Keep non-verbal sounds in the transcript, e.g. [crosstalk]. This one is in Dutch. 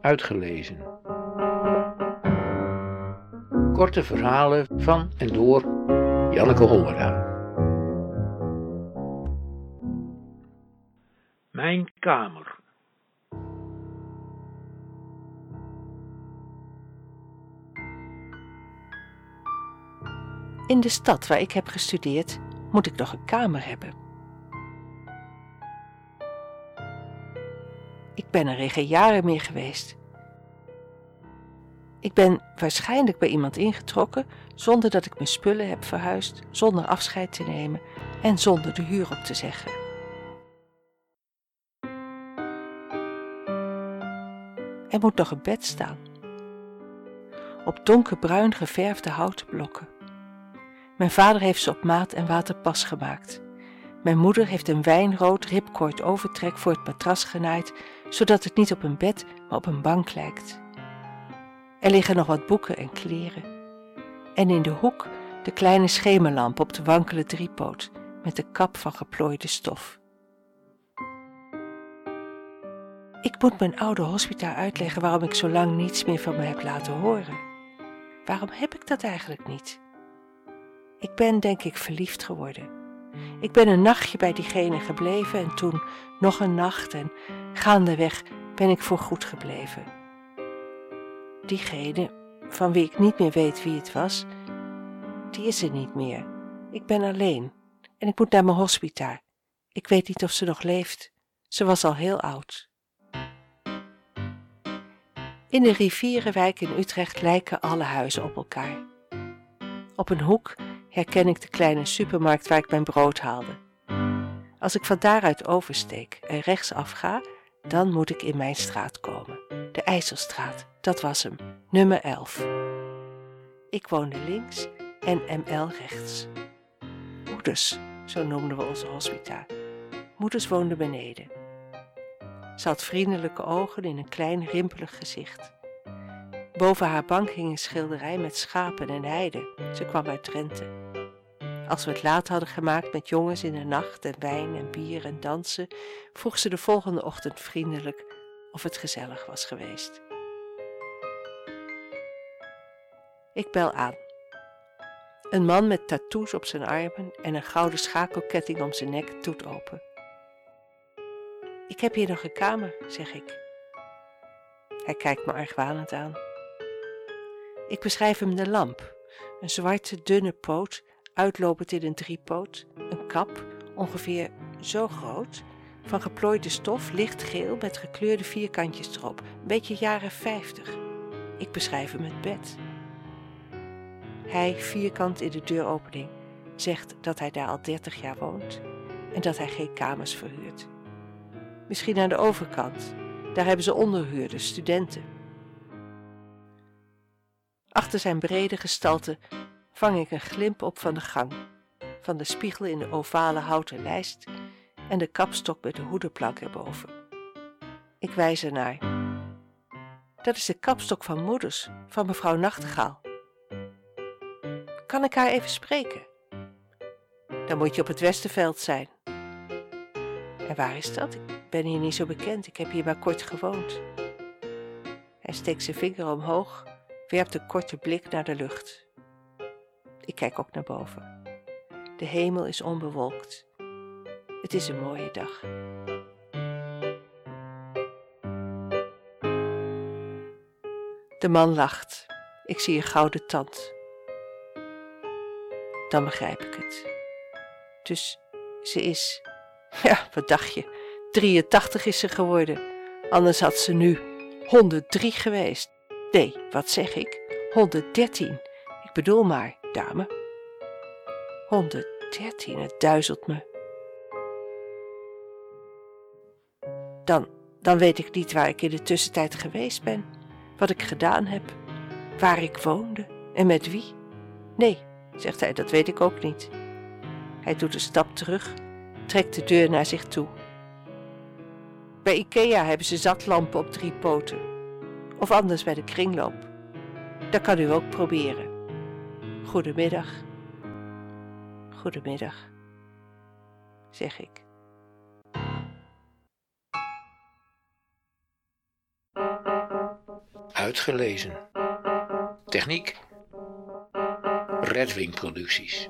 uitgelezen. Korte verhalen van en door Janneke Hollera. Mijn kamer. In de stad waar ik heb gestudeerd moet ik nog een kamer hebben. Ik ben er in geen jaren meer geweest. Ik ben waarschijnlijk bij iemand ingetrokken zonder dat ik mijn spullen heb verhuisd, zonder afscheid te nemen en zonder de huur op te zeggen. Er moet nog een bed staan. Op donkerbruin geverfde houten blokken. Mijn vader heeft ze op maat en waterpas gemaakt. Mijn moeder heeft een wijnrood ripcord overtrek voor het matras genaaid, zodat het niet op een bed, maar op een bank lijkt. Er liggen nog wat boeken en kleren. En in de hoek de kleine schemerlamp op de wankele driepoot met de kap van geplooide stof. Ik moet mijn oude hospita uitleggen waarom ik zo lang niets meer van me heb laten horen. Waarom heb ik dat eigenlijk niet? Ik ben denk ik verliefd geworden. Ik ben een nachtje bij diegene gebleven en toen nog een nacht en gaandeweg ben ik voorgoed gebleven. Diegene, van wie ik niet meer weet wie het was, die is er niet meer. Ik ben alleen en ik moet naar mijn hospita. Ik weet niet of ze nog leeft. Ze was al heel oud. In de rivierenwijk in Utrecht lijken alle huizen op elkaar. Op een hoek herken ik de kleine supermarkt waar ik mijn brood haalde. Als ik van daaruit oversteek en rechtsaf ga, dan moet ik in mijn straat komen. De IJsselstraat, dat was hem, nummer 11. Ik woonde links en ML rechts. Moeders, zo noemden we onze hospita. Moeders woonde beneden. Ze had vriendelijke ogen in een klein rimpelig gezicht. Boven haar bank hing een schilderij met schapen en heide. Ze kwam uit Drenthe. Als we het laat hadden gemaakt met jongens in de nacht en wijn en bier en dansen, vroeg ze de volgende ochtend vriendelijk of het gezellig was geweest. Ik bel aan. Een man met tattoos op zijn armen en een gouden schakelketting om zijn nek doet open. Ik heb hier nog een kamer, zeg ik. Hij kijkt me argwanend aan. Ik beschrijf hem de lamp, een zwarte dunne poot, uitlopend in een driepoot, een kap, ongeveer zo groot, van geplooide stof, lichtgeel met gekleurde vierkantjes erop, een beetje jaren vijftig. Ik beschrijf hem het bed. Hij, vierkant in de deuropening, zegt dat hij daar al dertig jaar woont en dat hij geen kamers verhuurt. Misschien aan de overkant, daar hebben ze onderhuurders, studenten. Achter zijn brede gestalte vang ik een glimp op van de gang, van de spiegel in de ovale houten lijst en de kapstok met de hoedenplank erboven. Ik wijs ernaar. Dat is de kapstok van moeders, van mevrouw Nachtegaal. Kan ik haar even spreken? Dan moet je op het Westerveld zijn. En waar is dat? Ik ben hier niet zo bekend, ik heb hier maar kort gewoond. Hij steekt zijn vinger omhoog werpt een korte blik naar de lucht. Ik kijk ook naar boven. De hemel is onbewolkt. Het is een mooie dag. De man lacht. Ik zie een gouden tand. Dan begrijp ik het. Dus ze is, [laughs] ja, wat dacht je? 83 is ze geworden. Anders had ze nu 103 geweest. Nee, wat zeg ik? 113. Ik bedoel maar, dame. 113, het duizelt me. Dan, dan weet ik niet waar ik in de tussentijd geweest ben, wat ik gedaan heb, waar ik woonde en met wie. Nee, zegt hij, dat weet ik ook niet. Hij doet een stap terug, trekt de deur naar zich toe. Bij Ikea hebben ze zatlampen op drie poten of anders bij de kringloop. Dat kan u ook proberen. Goedemiddag. Goedemiddag, zeg ik. uitgelezen. Techniek Redwing Producties.